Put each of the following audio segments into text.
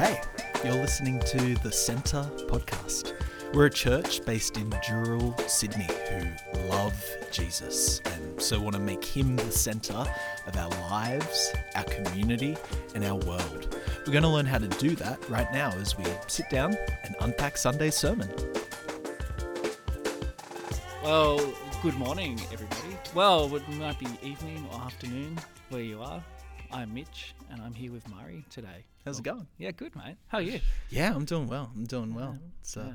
Hey, you're listening to the Centre podcast. We're a church based in Dural, Sydney, who love Jesus and so want to make him the centre of our lives, our community, and our world. We're going to learn how to do that right now as we sit down and unpack Sunday's sermon. Well, good morning, everybody. Well, it might be evening or afternoon where you are. I'm Mitch, and I'm here with Murray today. How's it going? Yeah, good, mate. How are you? Yeah, I'm doing well. I'm doing well. So,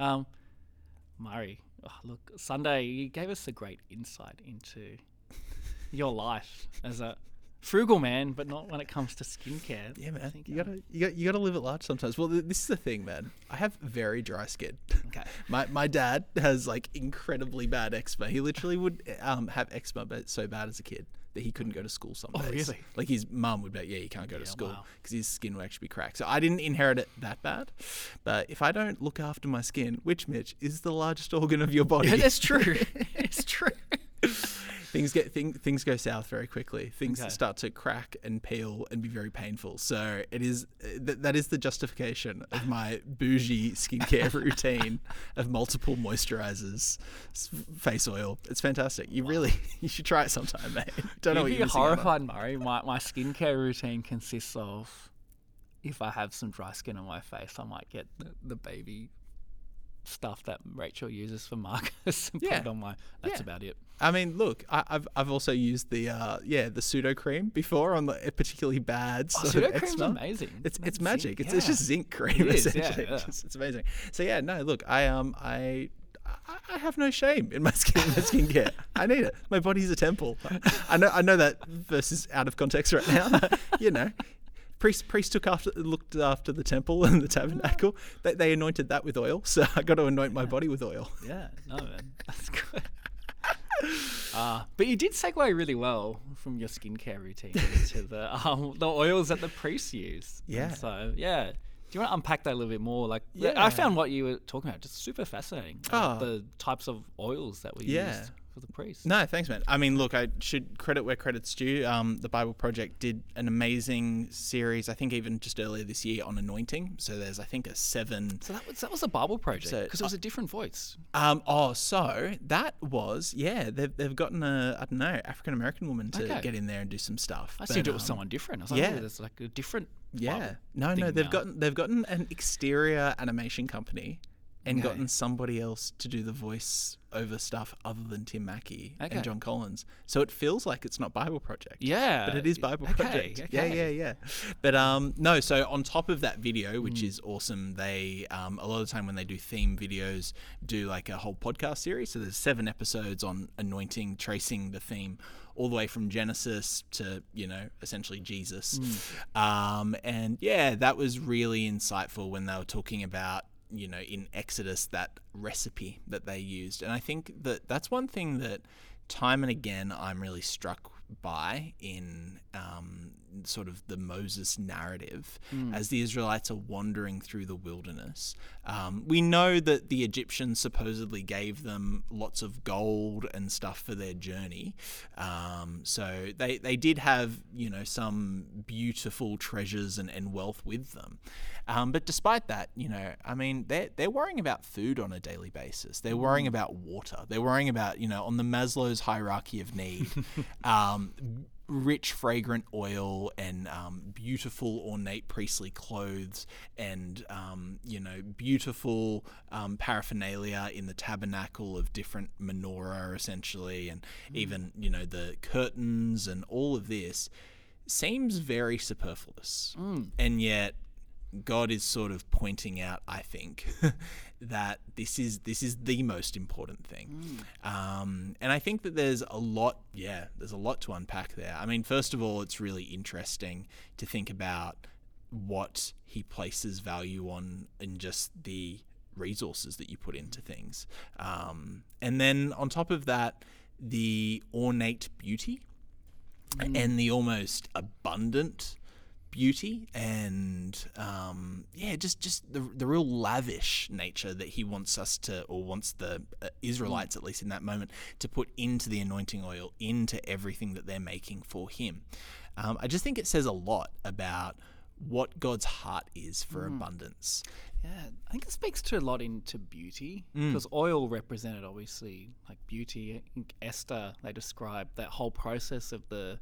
Yeah. Um, Murray, oh, look, Sunday, you gave us a great insight into your life as a frugal man, but not when it comes to skincare. yeah, man, think, you uh, gotta you got you gotta live it large sometimes. Well, th- this is the thing, man. I have very dry skin. Okay. My my dad has like incredibly bad eczema. He literally would um, have eczema, but so bad as a kid that he couldn't go to school some Oh, days. really? Like his mum would be, like, yeah, you can't go to Yeah, school wow. because his skin would actually be cracked. So I didn't inherit it that bad. But if I don't look after my skin, which Mitch is the largest organ of your body, Yeah, that's true. it's true. things get thing, things go south very quickly. Things Okay. start to crack and peel and be very painful. So it is uh, th- that is the justification of my bougie skincare routine of multiple moisturizers, face oil. It's fantastic. You really you should try it sometime, mate. Don't know what You'd you're be missing out horrified, Murray. My, my skincare routine consists of if I have some dry skin on my face, I might get the, the baby stuff that Rachel uses for Marcus and Yeah. put it on my. That's Yeah. about it. I mean, look, I, I've I've also used the uh, yeah the Sudocrem before on the particularly bad Oh, Sudocrem's eczema. amazing. It's it's zinc, magic. It's, it's just zinc cream It is, yeah, essentially. yeah. It's, it's amazing. So yeah, no, look, I um I. I- have no shame in my skin, my skincare. I need it. My body's a temple. I know. I know that verse is out of context right now. You know, priest priest took after looked after the temple and the tabernacle. They, they anointed that with oil. So I got to anoint my body with oil. Yeah, no, man. That's good. Uh, but you did segue really well from your skincare routine into the um, the oils that the priests use. And Yeah. So yeah, do you want to unpack that a little bit more? Like, Yeah. I found what you were talking about just super fascinating. like Oh. The types of oils that were Yeah. used for the priests. No, thanks, man. I mean, look, I should credit where credit's due. Um, the Bible Project did an amazing series, I think even just earlier this year, on anointing. So there's, I think, a seven. So that was that was a Bible project So, because it was a different voice. Um, oh, so that was, yeah, they've, they've gotten a, I don't know, African American woman to Okay. get in there and do some stuff. I assumed it was um, someone different. I was like, yeah. oh, there's like a different. Yeah. Bible No, no, they've now. gotten they've gotten an exterior animation company and Okay. gotten somebody else to do the voice over stuff other than Tim Mackie Okay. and Jon Collins. So it feels like it's not Bible Project. Yeah, But it is Bible okay, Project. Yeah, yeah, yeah. But um no, so on top of that video, which Mm. is awesome, they um a lot of the time when they do theme videos do like a whole podcast series. So there's seven episodes on anointing, tracing the theme all the way from Genesis to, you know, essentially Jesus. Mm. Um and yeah, that was really insightful when they were talking about you know in Exodus that recipe that they used. And I think that that's one thing that time and again I'm really struck by in um, sort of the Moses narrative as the Israelites are wandering through the wilderness. Um, we know that the Egyptians supposedly gave them lots of gold and stuff for their journey. Um, so they, they did have, you know, some beautiful treasures and, and wealth with them. Um, but despite that, you know, I mean, they're, they're worrying about food on a daily basis. They're worrying about water. They're worrying about, you know, on the Maslow's hierarchy of need, um, rich, fragrant oil and um, beautiful, ornate priestly clothes and, um, you know, beautiful um, paraphernalia in the tabernacle of different menorah, essentially, and even, you know, the curtains and all of this seems very superfluous. And yet, God is sort of pointing out, I think, that this is this is the most important thing. Um, and I think that there's a lot, yeah, there's a lot to unpack there. I mean, first of all, it's really interesting to think about what he places value on in just the resources that you put into things. Um, and then on top of that, the ornate beauty and the almost abundant beauty and um, yeah, just just the the real lavish nature that he wants us to, or wants the uh, Israelites at least in that moment to put into the anointing oil, into everything that they're making for him. Um, I just think it says a lot about what God's heart is for abundance. Yeah, I think it speaks to a lot into beauty Mm. because oil represented obviously like beauty. I think Esther they describe that whole process of the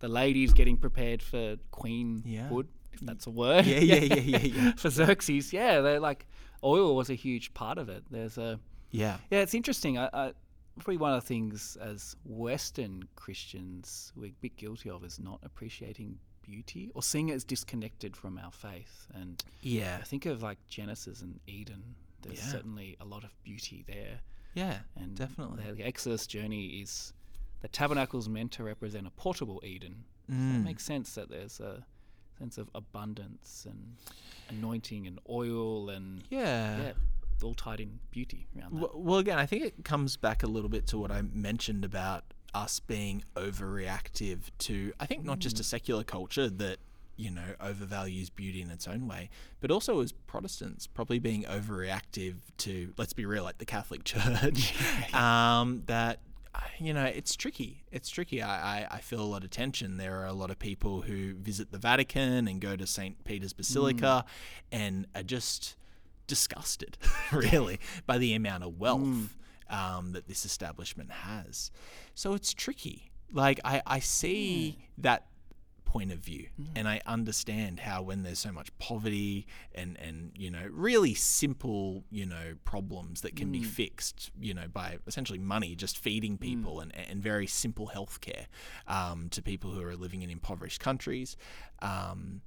the ladies getting prepared for queenhood, if that's a word. Yeah, yeah, yeah, yeah, yeah. for Xerxes, yeah, they're like oil was a huge part of it. There's a Yeah. yeah, it's interesting. I, I probably one of the things as Western Christians we're a bit guilty of is not appreciating beauty or seeing it as disconnected from our faith and Yeah. I think of like Genesis and Eden. There's Yeah. certainly a lot of beauty there, Yeah. and definitely. the Exodus journey is the tabernacle's meant to represent a portable Eden. So it Mm. makes sense that there's a sense of abundance and anointing and oil and Yeah. yeah, all tied in beauty around that. Well, well, again, I think it comes back a little bit to what I mentioned about us being overreactive to, I think, not just a secular culture that, you know, overvalues beauty in its own way, but also as Protestants, probably being overreactive to, let's be real, like the Catholic Church, um, that, you know, it's tricky. It's tricky. I, I, I feel a lot of tension. There are a lot of people who visit the Vatican and go to St. Peter's Basilica and are just disgusted, really, by the amount of wealth um, that this establishment has. So it's tricky. Like, I, I see that point of view and I understand how when there's so much poverty and and you know really simple you know problems that can be fixed you know by essentially money just feeding people and, and very simple healthcare um, to people who are living in impoverished countries um,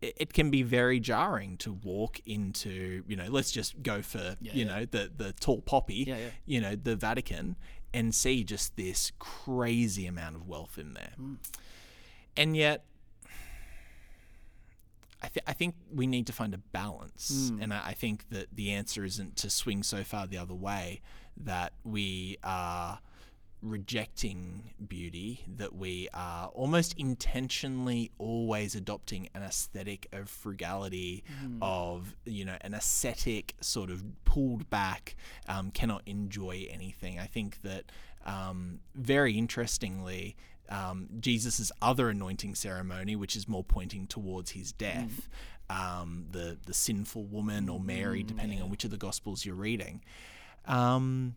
it, can be very jarring to walk into, you know, let's just go for, Yeah, you yeah. know, the, the tall poppy, yeah. you know, the Vatican, and see just this crazy amount of wealth in there. Mm. And yet, I, th- I think we need to find a balance. Mm. And I, I think that the answer isn't to swing so far the other way that we are rejecting beauty, that we are almost intentionally always adopting an aesthetic of frugality, of, you know, an ascetic sort of pulled back, um, cannot enjoy anything. I think that um, very interestingly, um, Jesus' other anointing ceremony, which is more pointing towards his death, um, the the sinful woman or Mary, depending on which of the Gospels you're reading. Um,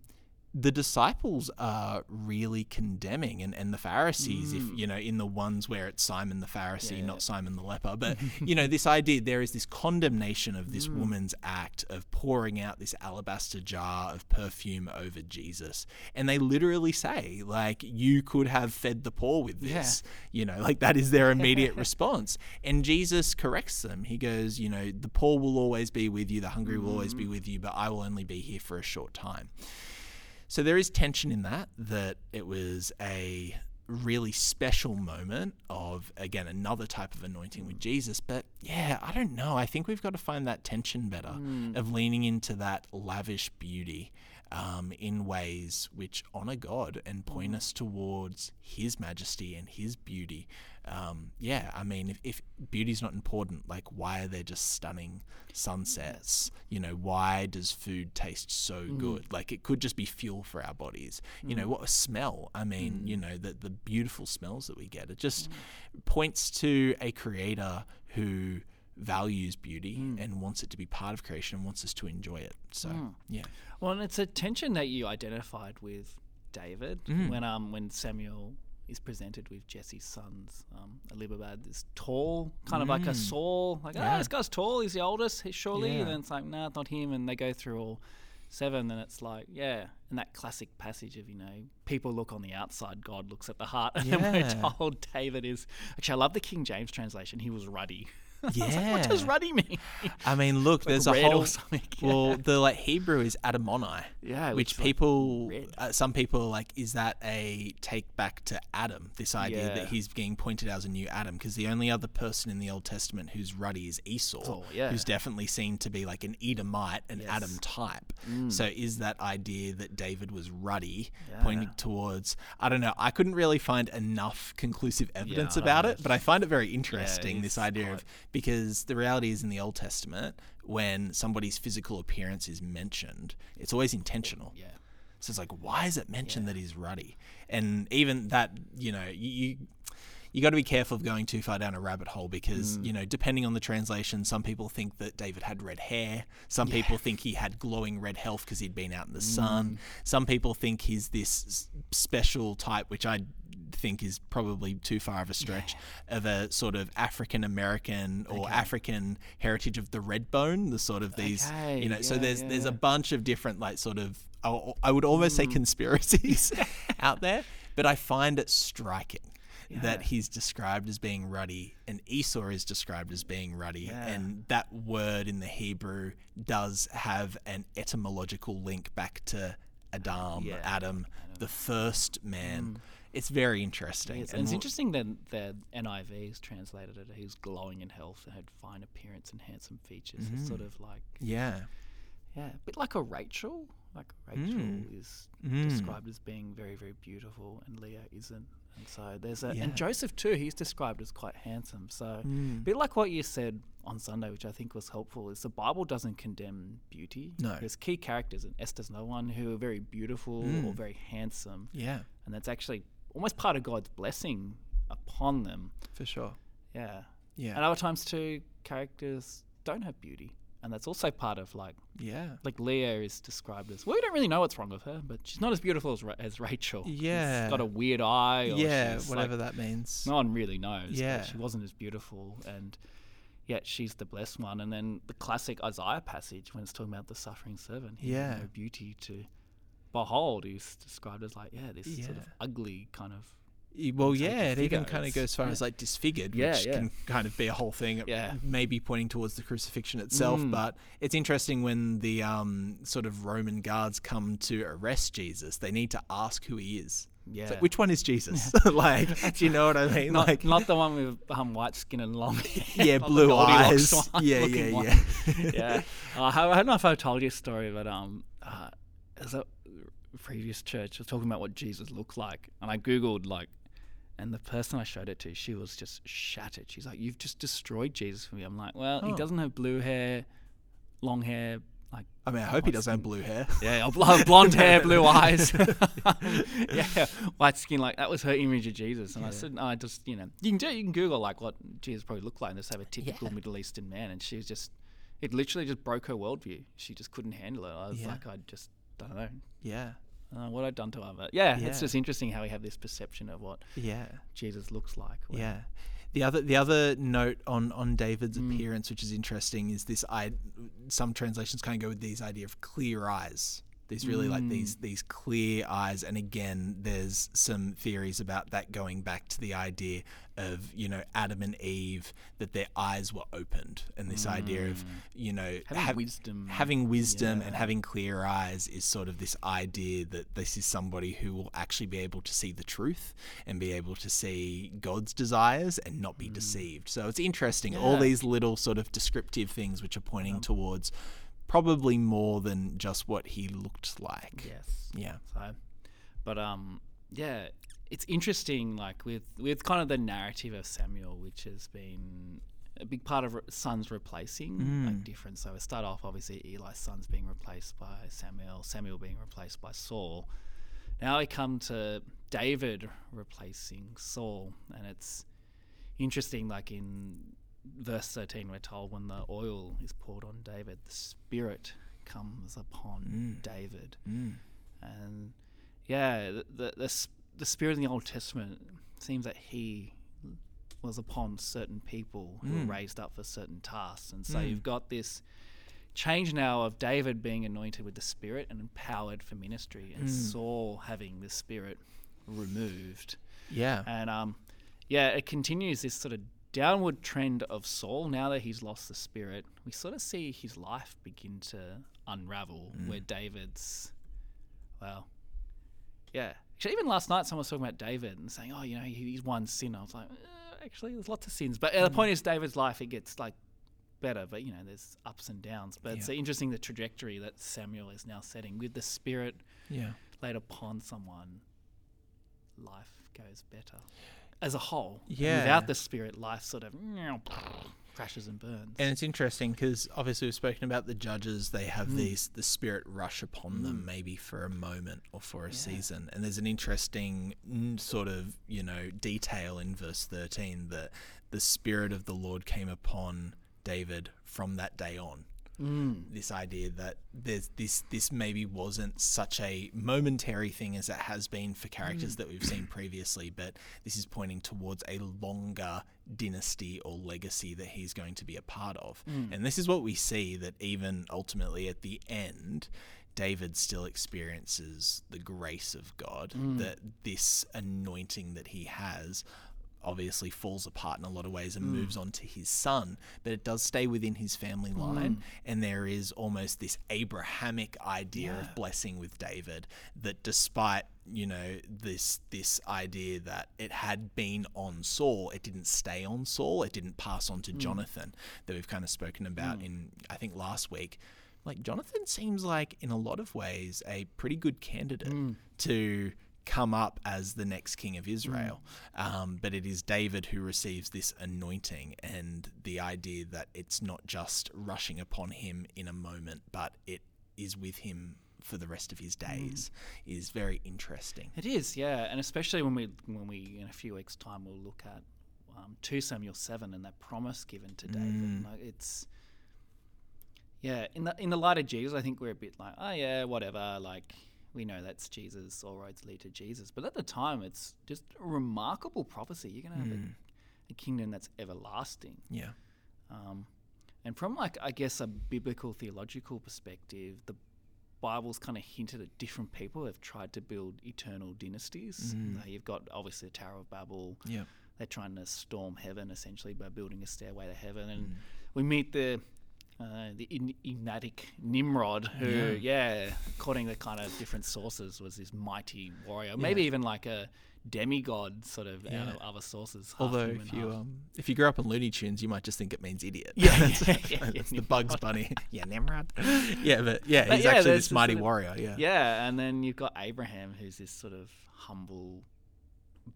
the disciples are really condemning and, and the Pharisees, if you know, in the ones where it's Simon the Pharisee, Yeah. not Simon the leper, but you know, this idea there is this condemnation of Mm. this woman's act of pouring out this alabaster jar of perfume over Jesus. And they literally say, like, you could have fed the poor with this. You know, like that is their immediate response. And Jesus corrects them. He goes, you know, the poor will always be with you, the hungry will always Mm. be with you, but I will only be here for a short time. So there is tension in that, that it was a really special moment of, again, another type of anointing with Jesus. But yeah, I don't know. I think we've got to find that tension better of leaning into that lavish beauty um, in ways which honor God and point us towards His majesty and His beauty. Um, yeah, I mean, if, if beauty's not important, like why are there just stunning sunsets? You know, why does food taste so good? Like it could just be fuel for our bodies. You know, what a smell. I mean, you know, the, the beautiful smells that we get. It just points to a creator who values beauty and wants it to be part of creation and wants us to enjoy it. So, yeah. Well, and it's a tension that you identified with David Mm. when um when Samuel is presented with Jesse's sons. Um, Elibabad is tall, kind of like a Saul, like Yeah. oh, this guy's tall, he's the oldest, surely. Yeah. And then it's like, nah, it's not him. And they go through all seven, and it's like, yeah, and that classic passage of you know, people look on the outside, God looks at the heart, and Yeah. we're told David is actually. I love the King James translation. He was ruddy. Was like, Yeah. what does ruddy mean? I mean, look, there's a whole. something, Well, the like Hebrew is Adamoni, Yeah, which looks like people, uh, some people are like, is that a take back to Adam? This idea Yeah. that he's being pointed out as a new Adam, because the only other person in the Old Testament who's ruddy is Esau, Oh, yeah. who's definitely seen to be like an Edomite, an Yes. Adam type. So is that idea that David was ruddy, Yeah. pointing towards? I don't know. I couldn't really find enough conclusive evidence about know. it, but I find it very interesting. this idea of because the reality is in the Old Testament, when somebody's physical appearance is mentioned, it's always intentional. Yeah. So it's like, why is it mentioned that he's ruddy? And even that, you know, you, you you got to be careful of going too far down a rabbit hole Mm. because you know depending on the translation, some people think that David had red hair. Some people think he had glowing red health because he'd been out in the Mm. sun. Some people think he's this special type, which I think is probably too far of a stretch of a sort of African American or African heritage of the red bone. The sort of these, Okay, you know. so yeah, there's there's yeah. a bunch of different like sort of I would almost say mm. conspiracies out there, but I find it striking that he's described as being ruddy and Esau is described as being ruddy, Yeah. and that word in the Hebrew does have an etymological link back to Adam, Yeah. Adam, the first man. Mm. It's very interesting. Yes, and it's we'll- interesting that the NIV's translated it. He's glowing in health and had fine appearance and handsome features. It's sort mm-hmm. of like Yeah. yeah, a bit like a Rachel. Like Rachel mm. is Mm. described as being very, very beautiful, and Leah isn't. And so there's a Yeah. and Joseph too. He's described as quite handsome. So Mm. a bit like what you said on Sunday, which I think was helpful, is the Bible doesn't condemn beauty. No. there's key characters, and Esther's no one who are very beautiful or Mm. very handsome, Yeah, and that's actually almost part of God's blessing upon them. for sure. Yeah. Yeah. And other times too, characters don't have beauty, and that's also part of like yeah. like Leah is described as. Well, we don't really know what's wrong with her, but she's not as beautiful as Ra- as Rachel. Yeah. she's got a weird eye. Or Yeah, whatever like- that means. No one really knows. Yeah. she wasn't as beautiful, and yet she's the blessed one. And then the classic Isaiah passage when it's talking about the suffering servant. He Yeah. no beauty to behold. He's described as like yeah, this sort of ugly kind of Well, yeah, it even kind of goes as far yeah. as like disfigured, Yeah, which yeah. can kind of be a whole thing. Yeah. maybe pointing towards the crucifixion itself. Mm. But it's interesting when the um, sort of Roman guards come to arrest Jesus, they need to ask who he is. yeah. Like, which one is Jesus? like, do you know what I mean? not, like, not the one with um, white skin and long hair. yeah, blue eyes. one Yeah, yeah, one. yeah. yeah. Uh, I, I don't know if I told you a story, but um, uh, as a previous church I was talking about what Jesus looked like, and I googled like, and the person I showed it to, she was just shattered. She's like, "You've just destroyed Jesus for me." I'm like, "Well, he Oh. doesn't have blue hair, long hair, like." I mean, I hope he doesn't have blue hair. Yeah, blonde hair, blue eyes. yeah, white skin. Like that was her image of Jesus. And I said, no, I just, you know, you can do, you can Google like what Jesus probably looked like and just have a typical Middle Eastern man. And she was just, it literally just broke her worldview. She just couldn't handle it. I was Yeah. like, I just don't know. Yeah, I what I'd done to her, but yeah, Yeah. it's just interesting how we have this perception of what yeah. Jesus looks like. Yeah. The other the other note on on David's Mm. appearance, which is interesting, is this. I some translations kind of go with these idea of clear eyes. These really like Mm. these these clear eyes, and again, there's some theories about that going back to the idea of you know Adam and Eve that their eyes were opened, and this idea of you know Mm. Having hav- wisdom. having wisdom and having clear eyes is sort of this idea that this is somebody who will actually be able to see the truth and be able to see God's desires and not be deceived. So it's interesting, all Mm. These little sort of descriptive things which are pointing towards probably more than just what he looked like. Yes. Yeah. So, but um, yeah, it's interesting. Like with with kind of the narrative of Samuel, which has been a big part of sons replacing Mm. like different. So we start off obviously Eli's sons being replaced by Samuel, Samuel being replaced by Saul. Now we come to David replacing Saul, and it's interesting. Like in verse thirteen, we're told when the oil is poured on David, the Spirit comes upon David Mm. and yeah, the the the, the spirit in the Old Testament seems that he was upon certain people who Mm. were raised up for certain tasks, and so you've got this change now of David being anointed with the Spirit and empowered for ministry, and Saul having the Spirit removed, Yeah. and um, yeah, it continues this sort of downward trend of Saul. Now that he's lost the Spirit, we sort of see his life begin to unravel, where David's well, yeah. Actually, even last night, someone was talking about David and saying, "Oh, you know, he- he's one sin." I was like, uh, "Actually, there's lots of sins." But uh, the point is, David's life it gets like better, but you know, there's ups and downs. But it's interesting the trajectory that Samuel is now setting with the Spirit Yeah. laid upon someone. Life goes better as a whole. Yeah. without the Spirit, life sort of crashes and burns. And it's interesting because obviously we've spoken about the judges. They have Mm. these the spirit rush upon them, maybe for a moment or for a season. And there's an interesting mm, sort of you know detail in verse thirteen that the spirit of the Lord came upon David from that day on. Mm. This idea that there's this this maybe wasn't such a momentary thing as it has been for characters mm. that we've seen previously, but this is pointing towards a longer dynasty or legacy that he's going to be a part of. Mm. And this is what we see that even ultimately at the end, David still experiences the grace of God, mm. that this anointing that he has obviously falls apart in a lot of ways and mm. moves on to his son, but it does stay within his family mm. line. And there is almost this Abrahamic idea of blessing with David that despite, you know, this this idea that it had been on Saul, it didn't stay on Saul, it didn't pass on to mm. Jonathan that we've kind of spoken about in I think last week. Like Jonathan seems like in a lot of ways a pretty good candidate to come up as the next king of Israel. Um, but it is David who receives this anointing and the idea that it's not just rushing upon him in a moment, but it is with him for the rest of his days is very interesting. It is, yeah, and especially when we when we in a few weeks' time we'll look at um, two Samuel seven and that promise given to David. Like it's yeah, in the in the light of Jesus, I think we're a bit like, oh yeah, whatever. Like we know that's Jesus. All roads lead to Jesus. But at the time, it's just a remarkable prophecy. You're gonna have a, a kingdom that's everlasting. Yeah. Um, and from like I guess a biblical theological perspective, the Bible's kind of hinted at different people have tried to build eternal dynasties. Uh, you've got obviously the Tower of Babel. Yeah. They're trying to storm heaven essentially by building a stairway to heaven, and we meet the uh, the en- enigmatic Nimrod, who, yeah. according to kind of different sources, was this mighty warrior, maybe even like a demigod, sort of out of other sources. Although if you um, if you grew up on Looney Tunes, you might just think it means idiot. Yeah, That's- yeah, yeah, that's yeah, the Bugs Bunny. yeah, Nimrod. yeah, but yeah, But he's yeah, actually this this mighty of- warrior. Yeah. Yeah, and then you've got Abraham, who's this sort of humble,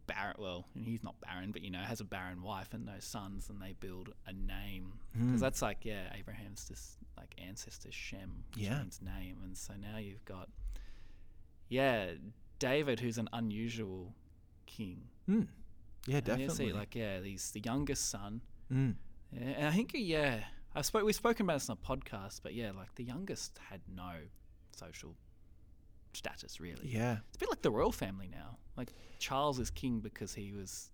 barren. Well, he's not barren, but you know, has a barren wife and no sons, and they build a name Hmm. because that's like yeah, Abraham's just like ancestor Shem, which Yeah. means name, and so now you've got yeah, David, who's an unusual king. Mm. Yeah, And definitely. see, like yeah, he's the youngest son. Mm. Yeah, and I think yeah, I spoke we've spoken about this on a podcast, but yeah, like the youngest had no social status really. Yeah. It's a bit like the royal family now. Like Charles is king because he was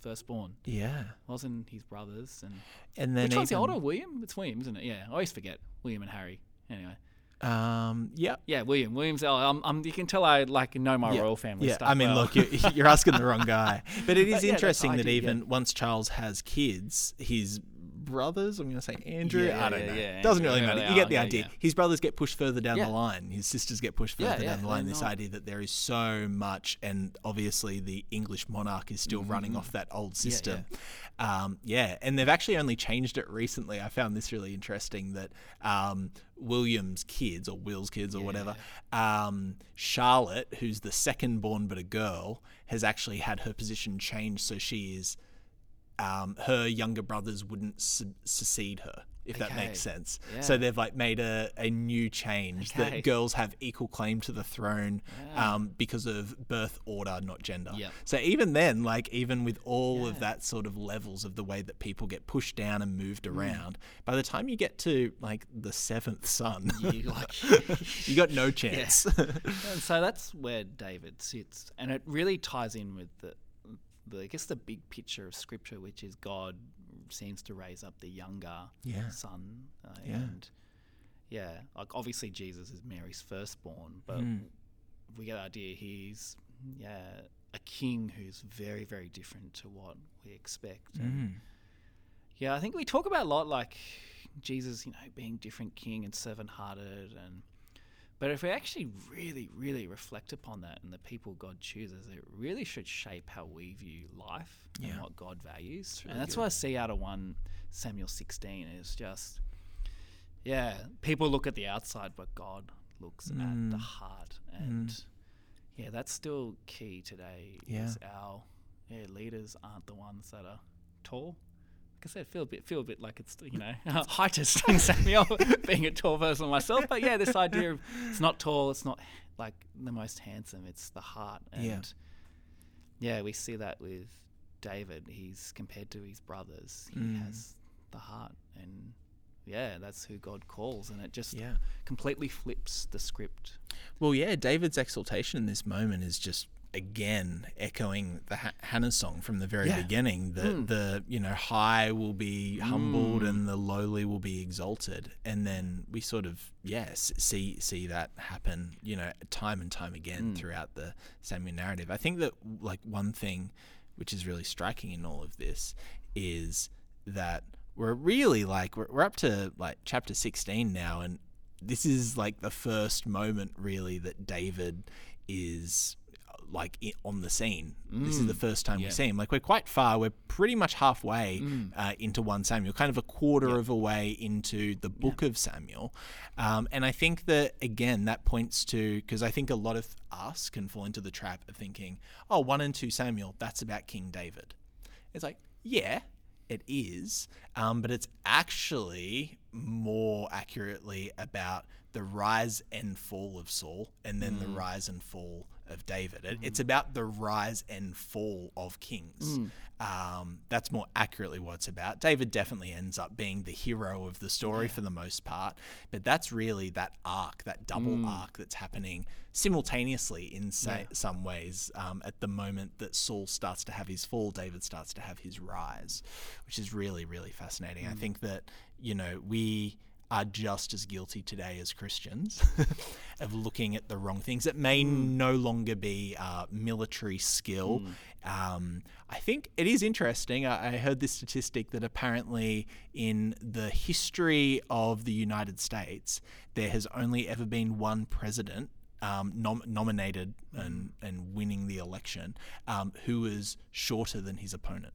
firstborn, Yeah. wasn't his brothers. And And then which one's the older? William. It's William, isn't it? Yeah, I always forget William and Harry. Anyway, Um. Yeah. yeah, William. William's. Oh, I'm, I'm, you can tell I like know my yeah. royal family Yeah. stuff. I mean, well. look, you're, you're asking the wrong guy. But it is But yeah, interesting that even once Charles has kids, his brothers, I'm going to say Andrew, Yeah, I don't yeah, know. yeah, Doesn't really matter. You get the yeah, idea. yeah. His brothers get pushed further down Yeah. the line. His sisters get pushed further yeah, down the line. This idea that there is so much, and obviously the English monarch is still running off that old Mm-hmm. Yeah, system. Um, yeah, and they've actually only changed it recently. I found this really interesting that um, William's kids or Will's kids or whatever, um, Charlotte, who's the second born but a girl, has actually had her position changed so she is. Um, her younger brothers wouldn't su- succeed her, if that makes sense. Yeah. So they've like made a, a new change Okay. that girls have equal claim to the throne Yeah. um, because of birth order, not gender. Yep. So even then, like even with all of that sort of levels of the way that people get pushed down and moved Mm. around, by the time you get to like the seventh son, You, like, you got no chance. And so that's where David sits, and it really ties in with the, the I guess the big picture of Scripture, which is God seems to raise up the younger Yeah. son, uh, Yeah. and yeah, like obviously Jesus is Mary's firstborn, but Hmm. we get the idea he's yeah a king who's very very different to what we expect. And Mm. yeah, I think we talk about a lot like Jesus, you know, being different king and servant-hearted and but if we actually really, really reflect upon that and the people God chooses, it really should shape how we view life Yeah. and what God values. really and that's good. what I see out of 1 Samuel 16 is just, yeah, people look at the outside, but God looks at Mm. the heart. And yeah, that's still key today Yeah. is our yeah, leaders aren't the ones that are tall. I said, feel a bit, feel a bit like it's you know heightest in Samuel being a tall person myself. But yeah, this idea of it's not tall, it's not like the most handsome, it's the heart. And Yeah. yeah, we see that with David. He's compared to his brothers. He Mm. has the heart, and yeah, that's who God calls, and it just Yeah. completely flips the script. Well, yeah, David's exaltation in this moment is just again echoing the ha- Hannah song from the very Yeah. beginning. that Mm. the you know high will be humbled and the lowly will be exalted, and then we sort of yes see see that happen you know time and time again throughout the Samuel narrative. I think that like one thing which is really striking in all of this is that we're really like we're, we're up to like chapter 16 now and this is like the first moment really that David is like on the scene. This is the first time yeah. we see him. Like we're quite far. We're pretty much halfway Mm. uh, into one Samuel, kind of a quarter of a way into the book of Samuel. Um, and I think that again that points to because I think a lot of us can fall into the trap of thinking, oh, one and two Samuel, that's about King David. It's like, yeah, it is, um, but it's actually more accurately about the rise and fall of Saul and then the rise and fall of David. It, It's about the rise and fall of kings. Um, that's more accurately what it's about. David definitely ends up being the hero of the story for the most part, but that's really that arc, that double arc that's happening simultaneously in sa- some ways. Um, at the moment that Saul starts to have his fall, David starts to have his rise, which is really, really fascinating. I think that, you know, we are just as guilty today as Christians of looking at the wrong things. It may no longer be uh, military skill. Um, I think it is interesting. I, I heard this statistic that apparently in the history of the United States, there has only ever been one president um, nom- nominated and, and winning the election um, who was shorter than his opponent.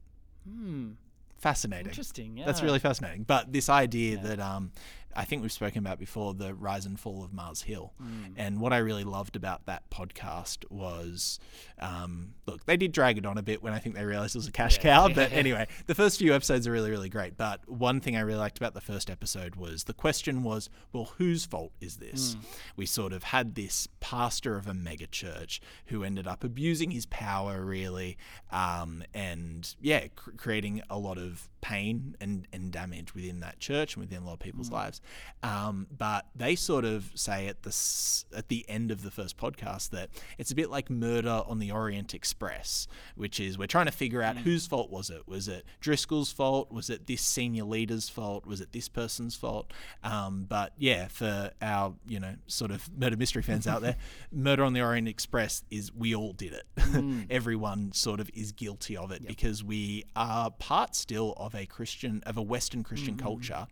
Fascinating. Interesting. Yeah. That's really fascinating. But this idea that um, I think we've spoken about before, the rise and fall of Mars Hill. Mm. And what I really loved about that podcast was, um, look, they did drag it on a bit when I think they realized it was a cash cow. But anyway, the first few episodes are really, really great. But one thing I really liked about the first episode was the question was, well, whose fault is this? Mm. We sort of had this pastor of a megachurch who ended up abusing his power, really, um, and yeah, cr- creating a lot of pain and, and damage within that church and within a lot of people's lives. Um, but they sort of say at the s- at the end of the first podcast that it's a bit like Murder on the Orient Express, which is we're trying to figure out whose fault was it? Was it Driscoll's fault? Was it this senior leader's fault? Was it this person's fault? Um, but yeah, for our you know sort of murder mystery fans out there, Murder on the Orient Express is we all did it. Everyone sort of is guilty of it because we are part still of a Christian of a Western Christian culture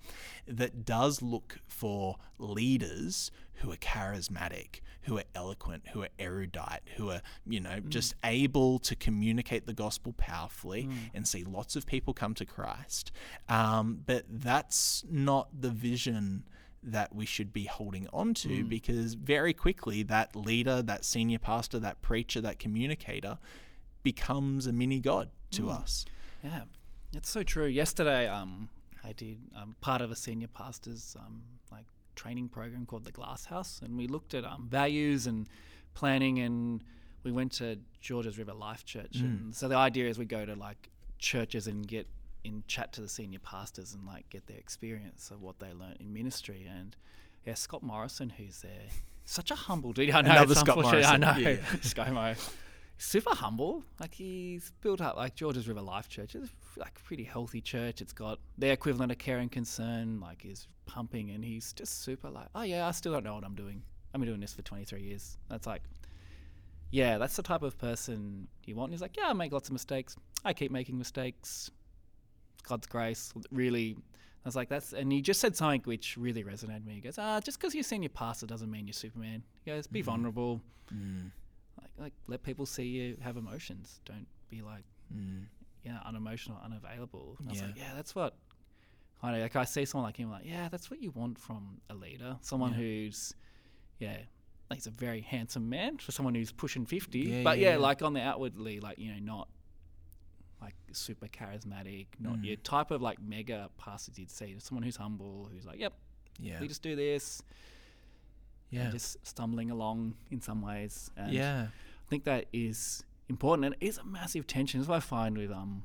that does look for leaders who are charismatic, who are eloquent, who are erudite, who are, you know, just able to communicate the gospel powerfully and see lots of people come to Christ. Um, but that's not the vision that we should be holding on to because very quickly that leader, that senior pastor, that preacher, that communicator becomes a mini god to us. Yeah, it's so true. Yesterday, um, I did um, part of a senior pastor's um, like training program called the Glass House, and we looked at um, values and planning, and we went to Georges River Life Church. And so the idea is we go to like churches and get in chat to the senior pastors and like get their experience of what they learned in ministry. And yeah, Scott Morrison, who's there, such a humble dude. I know Another Scott Morrison. I know, Yeah, ScoMo super humble. Like he's built up like Georges River Life Church. is like a pretty healthy church. It's got their equivalent of care and concern, like is pumping, and he's just super like, oh yeah, I still don't know what I'm doing. I've been doing this for 23 years. That's like, yeah, that's the type of person you want. And he's like, yeah, I make lots of mistakes. I keep making mistakes. God's grace, really. I was like, that's, and he just said something which really resonated with me. He goes, ah, just because you're senior pastor doesn't mean you're Superman. He goes, be vulnerable like like let people see you have emotions. Don't be like mm. yeah unemotional, unavailable. And I was Yeah. like, yeah, that's what. I know, like I see someone like him, like yeah, that's what you want from a leader. Someone who's yeah. Like he's a very handsome man for someone who's pushing fifty, Yeah, but yeah, yeah, yeah. like on the outwardly, like you know, not like super charismatic, not Mm. your type of like mega pastors you'd see. Someone who's humble, who's like, yep, Yeah. we just do this. Yeah. just stumbling along in some ways. And Yeah. I think that is important and it is a massive tension. That's what I find with um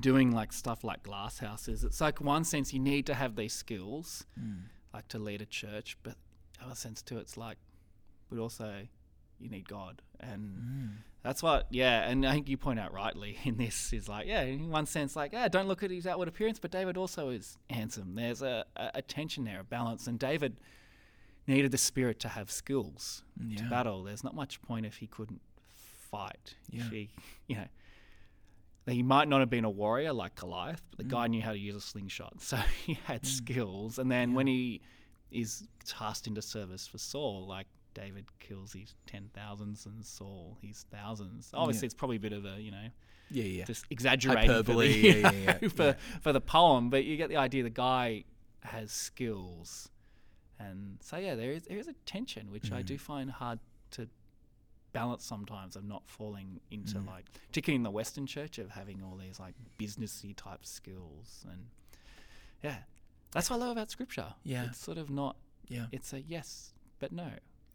doing like stuff like glass houses. It's like one sense you need to have these skills Mm. like to lead a church, but other sense too it's like but also you need God. And Mm. that's what yeah, and I think you point out rightly in this is like, yeah, in one sense like, yeah, don't look at his outward appearance, but David also is handsome. There's a, a, a tension there, a balance, and David needed the spirit to have skills to battle. There's not much point if he couldn't fight. Yeah. If he, you know, he might not have been a warrior like Goliath, but the Mm. guy knew how to use a slingshot, so he had skills. And then when he is tasked into service for Saul, like David kills his ten thousands and Saul his thousands. Obviously, it's probably a bit of a you know Yeah. Yeah. just exaggerating Hyperbole, for the, yeah, yeah, yeah, for, yeah. for the poem, but you get the idea. The guy has skills, and so yeah, there is there is a tension which I Mm. do find hard to balance sometimes of not falling into Mm. like, particularly in the Western Church, of having all these like businessy type skills, and yeah, that's what I love about Scripture. Yeah. it's sort of not. Yeah. It's a yes, but no.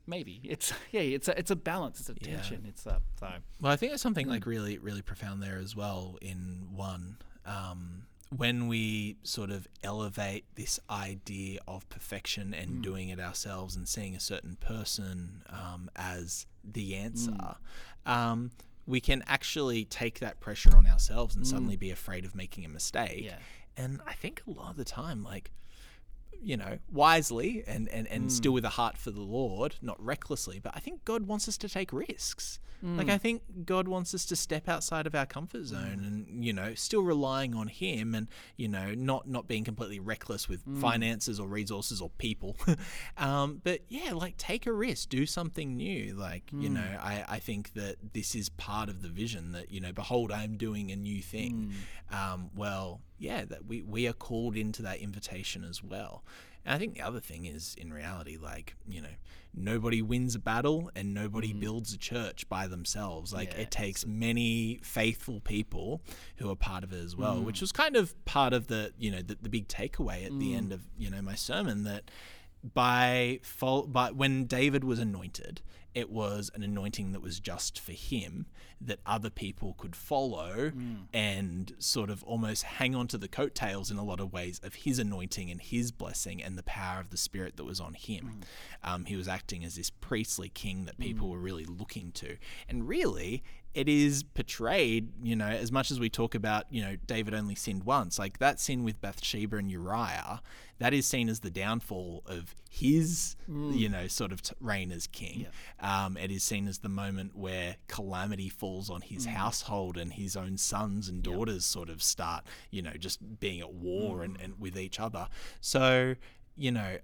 Maybe it's yeah, it's a it's a balance, it's a Yeah. tension, it's a so Well, I think there's something like really, really profound there as well. In one, um, when we sort of elevate this idea of perfection and doing it ourselves and seeing a certain person um, as the answer, um, we can actually take that pressure on ourselves and suddenly be afraid of making a mistake. Yeah. And I think a lot of the time, like, you know, wisely and, and, and hmm. still with a heart for the Lord, not recklessly, but I think God wants us to take risks. Like, hmm. I think God wants us to step outside of our comfort hmm. zone and, you know, still relying on Him and, you know, not, not being completely reckless with finances or resources or people. um, but yeah, like, take a risk, do something new. Like, you know, I, I think that this is part of the vision that, you know, behold, I'm doing a new thing. Um, well, yeah, that we, we are called into that invitation as well. And I think the other thing is, in reality, like, you know, nobody wins a battle and nobody mm-hmm. builds a church by themselves. Like, Yeah, it takes many faithful people who are part of it as well, mm. which was kind of part of the, you know, the, the big takeaway at the mm. end of, you know, my sermon that by but when David was anointed, it was an anointing that was just for him that other people could follow hmm. and sort of almost hang on to the coattails in a lot of ways of his anointing and his blessing and the power of the spirit that was on him. Hmm. Um, he was acting as this priestly king that people hmm. were really looking to. And really, it is portrayed, you know, as much as we talk about, you know, David only sinned once, like that sin with Bathsheba and Uriah, that is seen as the downfall of his, mm. you know, sort of t- reign as king. Um, it is seen as the moment where calamity falls on his mm. household and his own sons and daughters sort of start, you know, just being at war mm. and, and with each other. So, you know,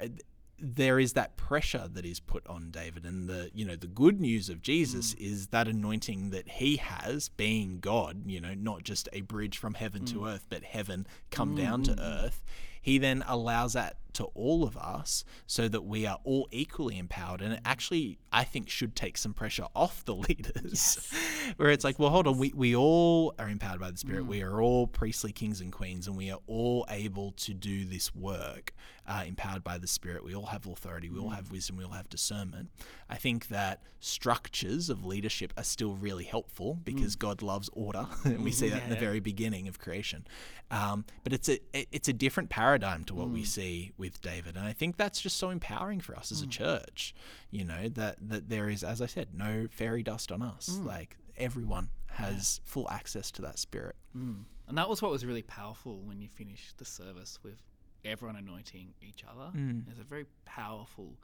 there is that pressure that is put on David and the you know the good news of Jesus mm. is that anointing that he has being God you know not just a bridge from heaven to mm. earth but heaven come down to mm. earth he then allows that to all of us so that we are all equally empowered. And it actually I think should take some pressure off the leaders. Where it's like well hold on we, we all are empowered by the spirit. We are all priestly kings and queens and we are all able to do this work uh, empowered by the spirit. We all have authority. We all have wisdom. We all have discernment. I think that structures of leadership are still really helpful because God loves order. And we see that in the very beginning of creation. Um, but it's a it- it's a different paradigm to what we see with David, and I think that's just so empowering for us as a church. You know that that there is, as I said, no fairy dust on us. Like everyone has full access to that spirit. Mm. And that was what was really powerful when you finished the service with everyone anointing each other. Mm. There's a very powerful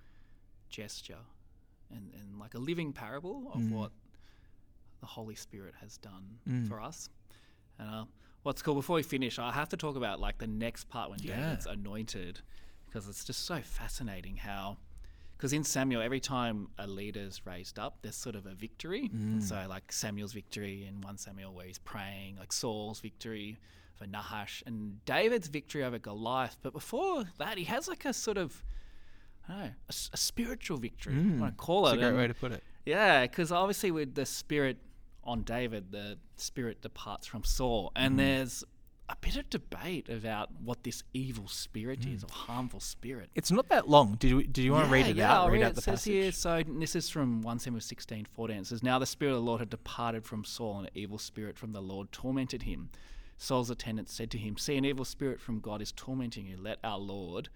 gesture and, and like a living parable of Mm. what the Holy Spirit has done Mm. for us. And uh, what's cool, before we finish, I have to talk about like the next part when Yeah. David's anointed because it's just so fascinating how. Because in Samuel, every time a leader's raised up, there's sort of a victory. Mm. So, like Samuel's victory in 1 Samuel, where he's praying, like Saul's victory for Nahash, and David's victory over Goliath. But before that, he has like a sort of, I don't know, a, a spiritual victory. I want to call That's it. a great and- way to put it. yeah, because obviously with the spirit on David, the spirit departs from Saul, and mm-hmm. there's a bit of debate about what this evil spirit is mm. or harmful spirit. It's not that long. Did you, you want to read it yeah, out? Read read out it. the says passage. here, so this is from 1 Samuel 16, 14. It says, Now the Spirit of the Lord had departed from Saul, and an evil spirit from the Lord tormented him. Saul's attendants said to him, See, an evil spirit from God is tormenting you. Let our Lord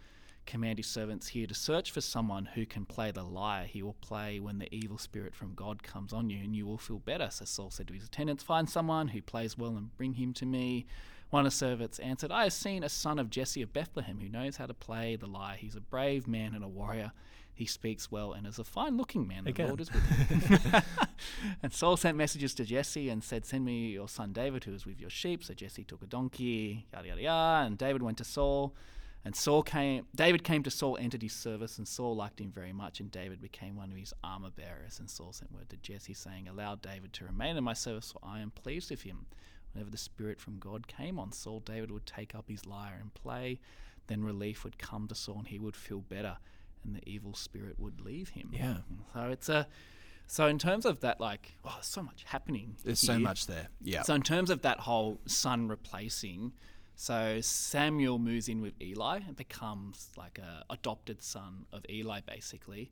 command his servants here to search for someone who can play the lyre. He will play when the evil spirit from God comes on you, and you will feel better. So Saul said to his attendants, Find someone who plays well and bring him to me. One of the servants answered, I have seen a son of Jesse of Bethlehem who knows how to play the lyre. He's a brave man and a warrior. He speaks well and is a fine looking man. The Again. Lord is with him. and Saul sent messages to Jesse and said, Send me your son David, who is with your sheep. So Jesse took a donkey, yada, yada, yada. And David went to Saul. And Saul came, David came to Saul, entered his service, and Saul liked him very much. And David became one of his armor bearers. And Saul sent word to Jesse, saying, Allow David to remain in my service, for I am pleased with him. Whenever the Spirit from God came on Saul, David would take up his lyre and play. Then relief would come to Saul, and he would feel better, and the evil spirit would leave him. Yeah. So it's a, so in terms of that, like, oh, there's so much happening. There's so much there. Yeah. So in terms of that whole son replacing, so Samuel moves in with Eli and becomes like a adopted son of Eli, basically.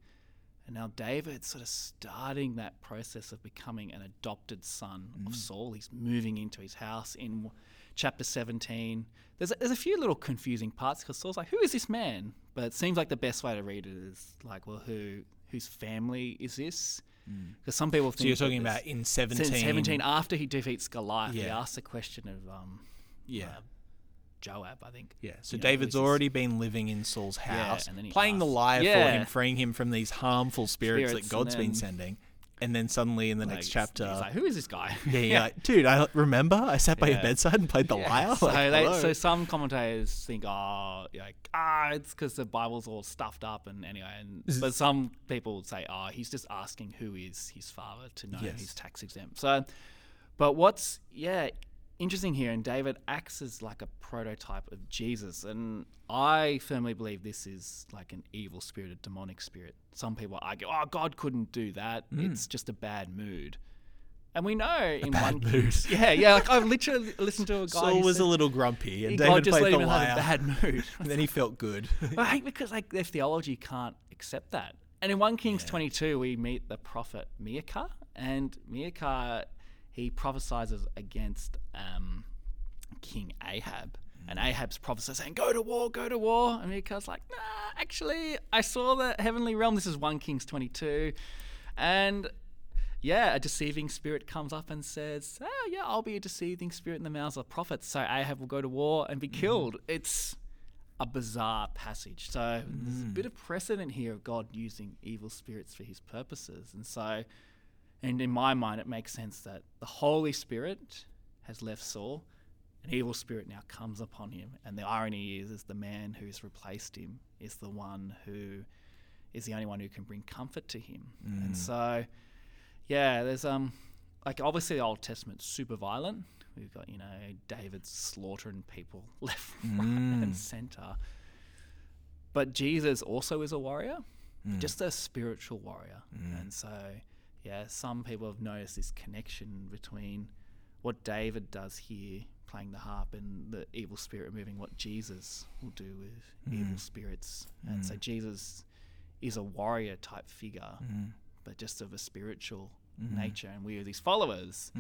And now David's sort of starting that process of becoming an adopted son of Saul. He's moving into his house in chapter 17. There's a, there's a few little confusing parts because Saul's like, "Who is this man?" But it seems like the best way to read it is like, "Well, who whose family is this?" Because some people think so you're talking about in since 17. 17 after he defeats Goliath, he asks the question of um, Yeah. uh, Joab, I think. Yeah, so you know, David's already been living in Saul's Yeah, house, and then he playing the lyre for him, freeing him from these harmful spirits, Spirits, that God's been sending. And then suddenly in the Like, next chapter, he's like, "Who is this guy?" yeah, you're like, dude, I remember I sat by your bedside and played the Yeah, lyre. So, Like, they, so some commentators think, oh, like ah, it's because the Bible's all stuffed up, and anyway, and but some people say, oh, he's just asking who is his father to know Yes. he's tax exempt. So, but what's yeah interesting here, and David acts as like a prototype of Jesus, and I firmly believe this is like an evil spirit, a demonic spirit. Some people argue, oh, God couldn't do that; it's just a bad mood. And we know in Mm. bad one mood. yeah, yeah. Like I've literally listened to a guy. Saul was said, a little grumpy, and God David just played let the him have a bad mood. and then he felt good. I think because like their theology can't accept that. And in 1 Kings 22, we meet the prophet Micaiah, and Micaiah, he prophesies against um, King Ahab. And hmm. Ahab's prophecy saying, "Go to war, go to war." And Micaiah's like, "Nah, actually, I saw the heavenly realm. This is 1 Kings 22, and yeah, a deceiving spirit comes up and says, "Oh yeah, I'll be a deceiving spirit in the mouths of prophets." So Ahab will go to war and be hmm. killed. It's a bizarre passage. So there's a hmm. bit of precedent here of God using evil spirits for His purposes, and so, and in my mind, it makes sense that the Holy Spirit has left Saul. An evil spirit now comes upon him, and the irony is, is the man who's replaced him is the one who is the only one who can bring comfort to him, and mm. so yeah, there's um like obviously the Old Testament's super violent. We've got you know David slaughtering people left, right, and mm. center. But Jesus also is a warrior, mm. just a spiritual warrior, and so yeah, some people have noticed this connection between what David does here, playing the harp, and the evil spirit removing what Jesus will do with mm. evil spirits, and so mm. Jesus is a warrior type figure mm. but just of a spiritual mm-hmm. nature. And we, as his followers,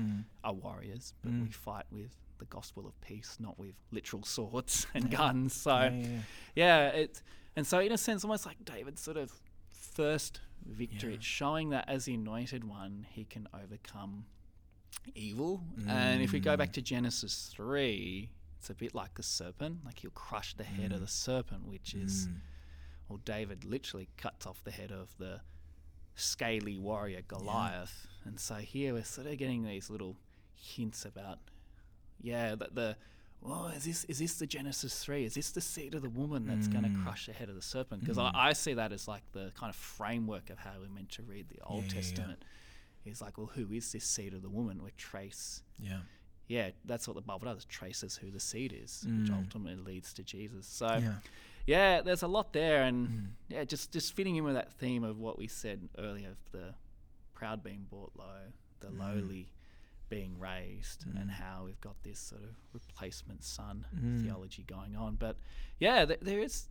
are warriors, but we fight with the gospel of peace, not with literal swords and guns. So, yeah, yeah, it, and so in a sense, almost like David's sort of first victory. Yeah. It's showing that as the anointed one, he can overcome evil. And if we go back to mm. Genesis 3, it's a bit like the serpent, like he'll crush the head of the mm. serpent, which is, mm. well, David literally cuts off the head of the scaly warrior Goliath. And so here we're sort of getting these little hints about, yeah, that the, well, is this is this the Genesis three? Is this the seed of the woman that's going to hmm. crush the head of the serpent? Because I, hmm. I see that as like the kind of framework of how we're meant to read the Old Yeah, yeah, yeah. Testament. Is like, well, who is this seed of the woman? We trace yeah. yeah, that's what the Bible does. Traces who the seed is, which hmm. ultimately leads to Jesus. So, Yeah. yeah, there's a lot there, and yeah, just just fitting in with that theme of what we said earlier of the proud being brought low, the lowly being raised and how we've got this sort of replacement son Mm. theology going on. But yeah, th- there is.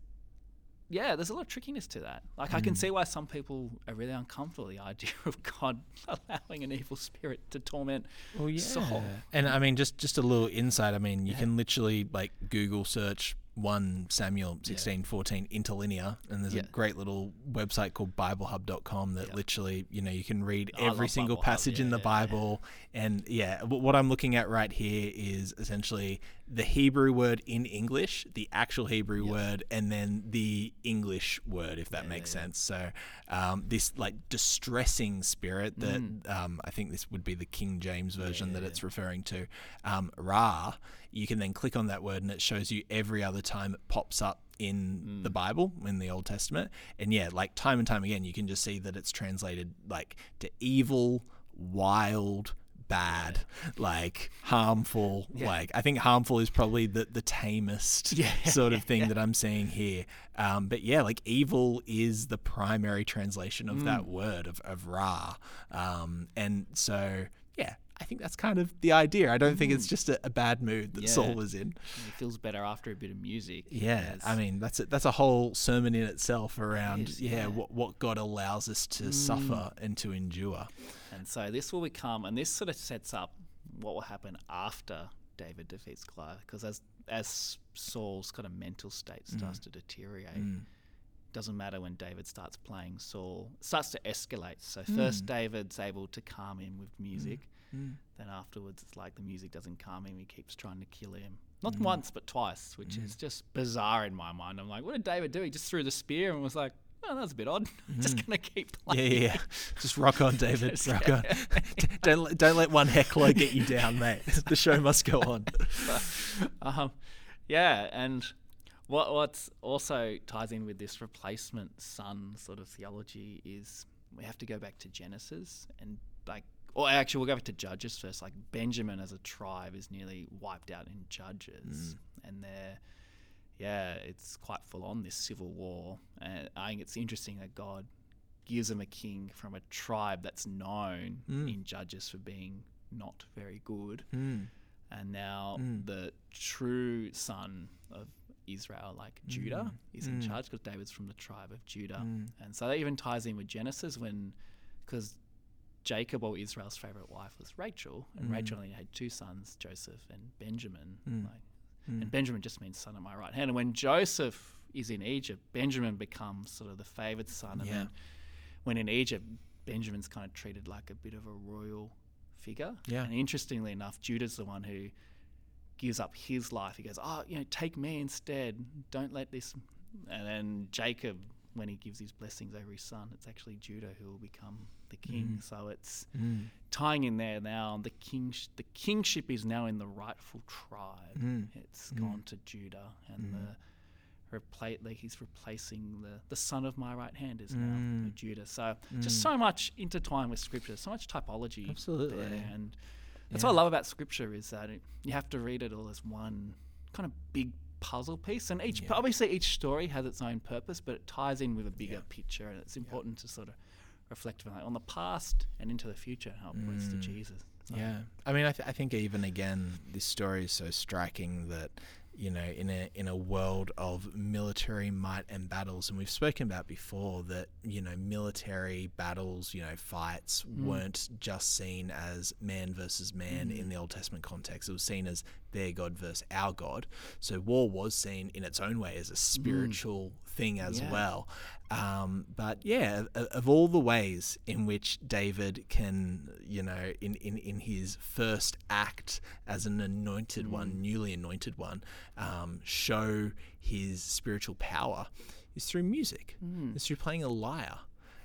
Yeah, there's a lot of trickiness to that. Like, I Mm. can see why some people are really uncomfortable with the idea of God allowing an evil spirit to torment Well, yeah. Saul. And I mean, just just a little insight. I mean, you can literally like Google search one Samuel sixteen fourteen interlinear, and there's Yeah. a great little website called BibleHub.com that Yeah. literally, you know, you can read every single Bible passage in the yeah, yeah. Bible. And yeah, what I'm looking at right here is essentially the Hebrew word in English, the actual Hebrew word, and then the English word, if that makes sense. So um, this like distressing spirit that um, I think this would be the King James version that it's referring to, um, Ra. You can then click on that word and it shows you every other time it pops up in the Bible in the Old Testament. And yeah, like time and time again, you can just see that it's translated like to evil, wild, bad, like harmful. Like I think harmful is probably the the tamest Yeah. sort of thing that I'm seeing here. Um, but yeah, like evil is the primary translation of that word of, of Ra. Um, and so yeah, I think that's kind of the idea. I don't think it's mm. just a, a bad mood that Yeah. Saul was in. He feels better after a bit of music. Yeah, I mean that's a, that's a whole sermon in itself around is, yeah, yeah. what what God allows us to mm. suffer and to endure. And so this will become, and this sort of sets up what will happen after David defeats Goliath, because as as Saul's kind of mental state mm. starts to deteriorate, doesn't matter when David starts playing Saul, starts to escalate. So first David's able to calm him with music, Mm. then afterwards it's like the music doesn't calm him, he keeps trying to kill him. Not mm. once but twice, which is mm. just bizarre in my mind. I'm like, what did David do? He just threw the spear and was like, oh, that's a bit odd. just gonna keep playing. yeah, yeah. Just rock on, David. rock on. don't let- don't let one heckler get you down, mate. The show must go on. um, yeah, and what what's also ties in with this replacement son sort of theology is we have to go back to Genesis and like, or actually we'll go back to Judges first. Like Benjamin as a tribe is nearly wiped out in Judges, mm. and they're yeah, it's quite full on this civil war. And I think it's interesting that God gives them a king from a tribe that's known mm. in Judges for being not very good. Mm. and now mm. the true son of Israel, like Judah, is in charge because David's from the tribe of Judah, and so that even ties in with Genesis when, because Jacob or Israel's favorite wife was Rachel, and mm. Rachel only had two sons, Joseph and Benjamin. Mm. Like, mm. and Benjamin just means son of my right hand. And when Joseph is in Egypt, Benjamin becomes sort of the favored son, and Yeah. then when in Egypt, Benjamin's kind of treated like a bit of a royal figure. Yeah. And interestingly enough, Judah's the one who gives up his life. He goes, "Oh, you know, take me instead. Don't let this." And then Jacob, when he gives his blessings over his son, it's actually Judah who will become the king. Mm. So it's mm. tying in there now. The king, the kingship is now in the rightful tribe. Mm. It's gone to Judah, and the repla- like he's replacing the the son of my right hand is now Judah. So just so much intertwined with scripture, so much typology. Absolutely. there. and that's what I love about scripture is that it, you have to read it all as one kind of big puzzle piece, and each obviously each story has its own purpose, but it ties in with a bigger picture, and it's important to sort of reflect on, on the past and into the future how it points to mm. Jesus. So- Yeah, I mean, I, th- I think even again, this story is so striking that you know, in a in a world of military might and battles, and we've spoken about before that you know, military battles, you know, fights mm. weren't just seen as man versus man mm. in the Old Testament context. It was seen as their God versus our God. So war was seen in its own way as a spiritual thing as Yeah. well. Um, but yeah, of, of all the ways in which David can, you know, in, in, in his first act as an anointed one, newly anointed one, um, show his spiritual power is through music, is through playing a lyre.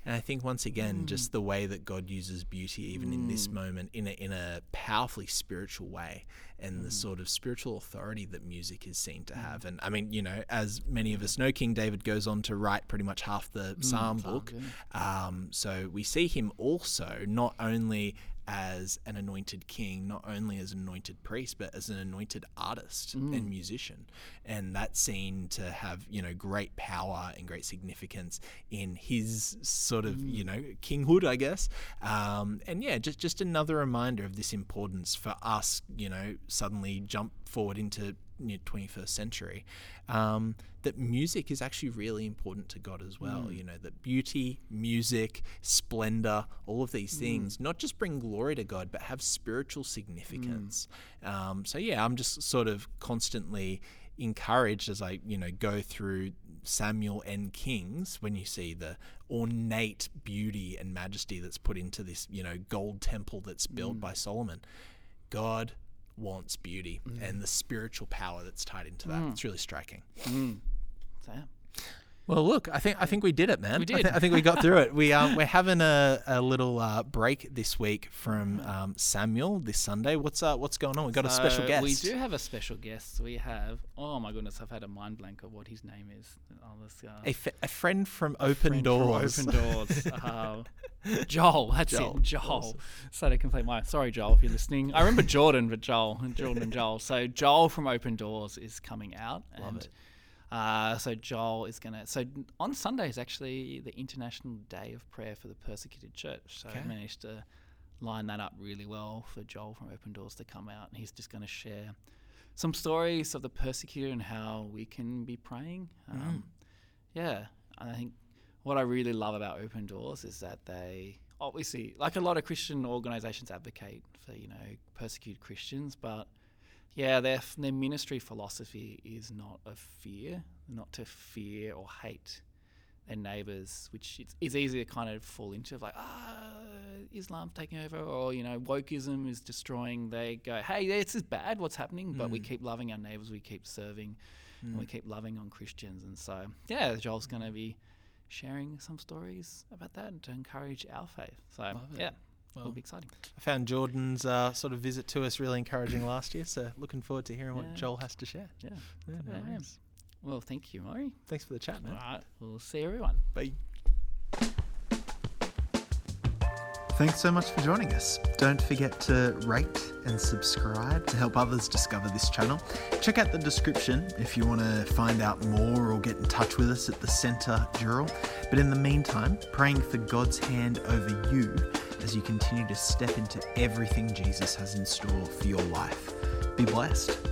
And I think once again, just mm. the way that God uses beauty, even in this mm. moment, in a, in a powerfully spiritual way, and the mm. sort of spiritual authority that music is seen to have. And I mean, you know, as many of us know, King David goes on to write pretty much half the Psalm book. Um, so we see him also not only as an anointed king, not only as an anointed priest, but as an anointed artist and musician. And that seen to have, you know, great power and great significance in his sort of, you know, kinghood, I guess. Um, and yeah, just, just another reminder of this importance for us, you know, suddenly jump forward into you know, 21st century um, that music is actually really important to God as well. You know, that beauty, music, splendor, all of these things not just bring glory to God, but have spiritual significance. Um, so, yeah, I'm just sort of constantly encouraged as I, you know, go through Samuel and Kings when you see the ornate beauty and majesty that's put into this, you know, gold temple that's built by Solomon. God wants beauty and mm. the spiritual power that's tied into that. Mm. It's really striking. Mm. So, yeah. Well, look, I think I think we did it, man. We I, did. I think we got through it. We um, we're having a, a little uh, break this week from um, Samuel this Sunday. What's uh, what's going on? We got a special guest. We do have a special guest. We have. Oh my goodness, I've had a mind blank of what his name is. Oh, this, uh, a, f- a friend from a Open friend from Open Doors. uh, Joel. That's Joel, it. Joel. So to complete my. Sorry, Joel, if you're listening. I remember Jordan, but Joel, and Jordan and Joel. So Joel from Open Doors is coming out. Love and, it. Uh, so Joel is gonna. So on Sunday is actually the International Day of Prayer for the Persecuted Church. So Okay. I managed to line that up really well for Joel from Open Doors to come out, and he's just going to share some stories of the persecuted and how we can be praying. Um, yeah, and I think what I really love about Open Doors is that they obviously, like a lot of Christian organizations, advocate for you know persecuted Christians, but yeah, their their ministry philosophy is not of fear, not to fear or hate their neighbors, which it's, is easy to kind of fall into of like ah Islam's taking over or you know wokeism is destroying. They go, hey, this is bad. What's happening? But we keep loving our neighbors. We keep serving, and we keep loving on Christians. And so yeah, Joel's going to be sharing some stories about that and to encourage our faith. So it. yeah, Well, it'll be exciting. I found Jordan's uh, sort of visit to us really encouraging last year. So looking forward to hearing what Joel has to share. Yeah. Yeah, no Yeah. Well, thank you, Maury. Thanks for the chat, All man. right, we'll see everyone. Bye. Thanks so much for joining us. Don't forget to rate and subscribe to help others discover this channel. Check out the description if you want to find out more or get in touch with us at the Centre Dural. But in the meantime, praying for God's hand over you as you continue to step into everything Jesus has in store for your life. Be blessed.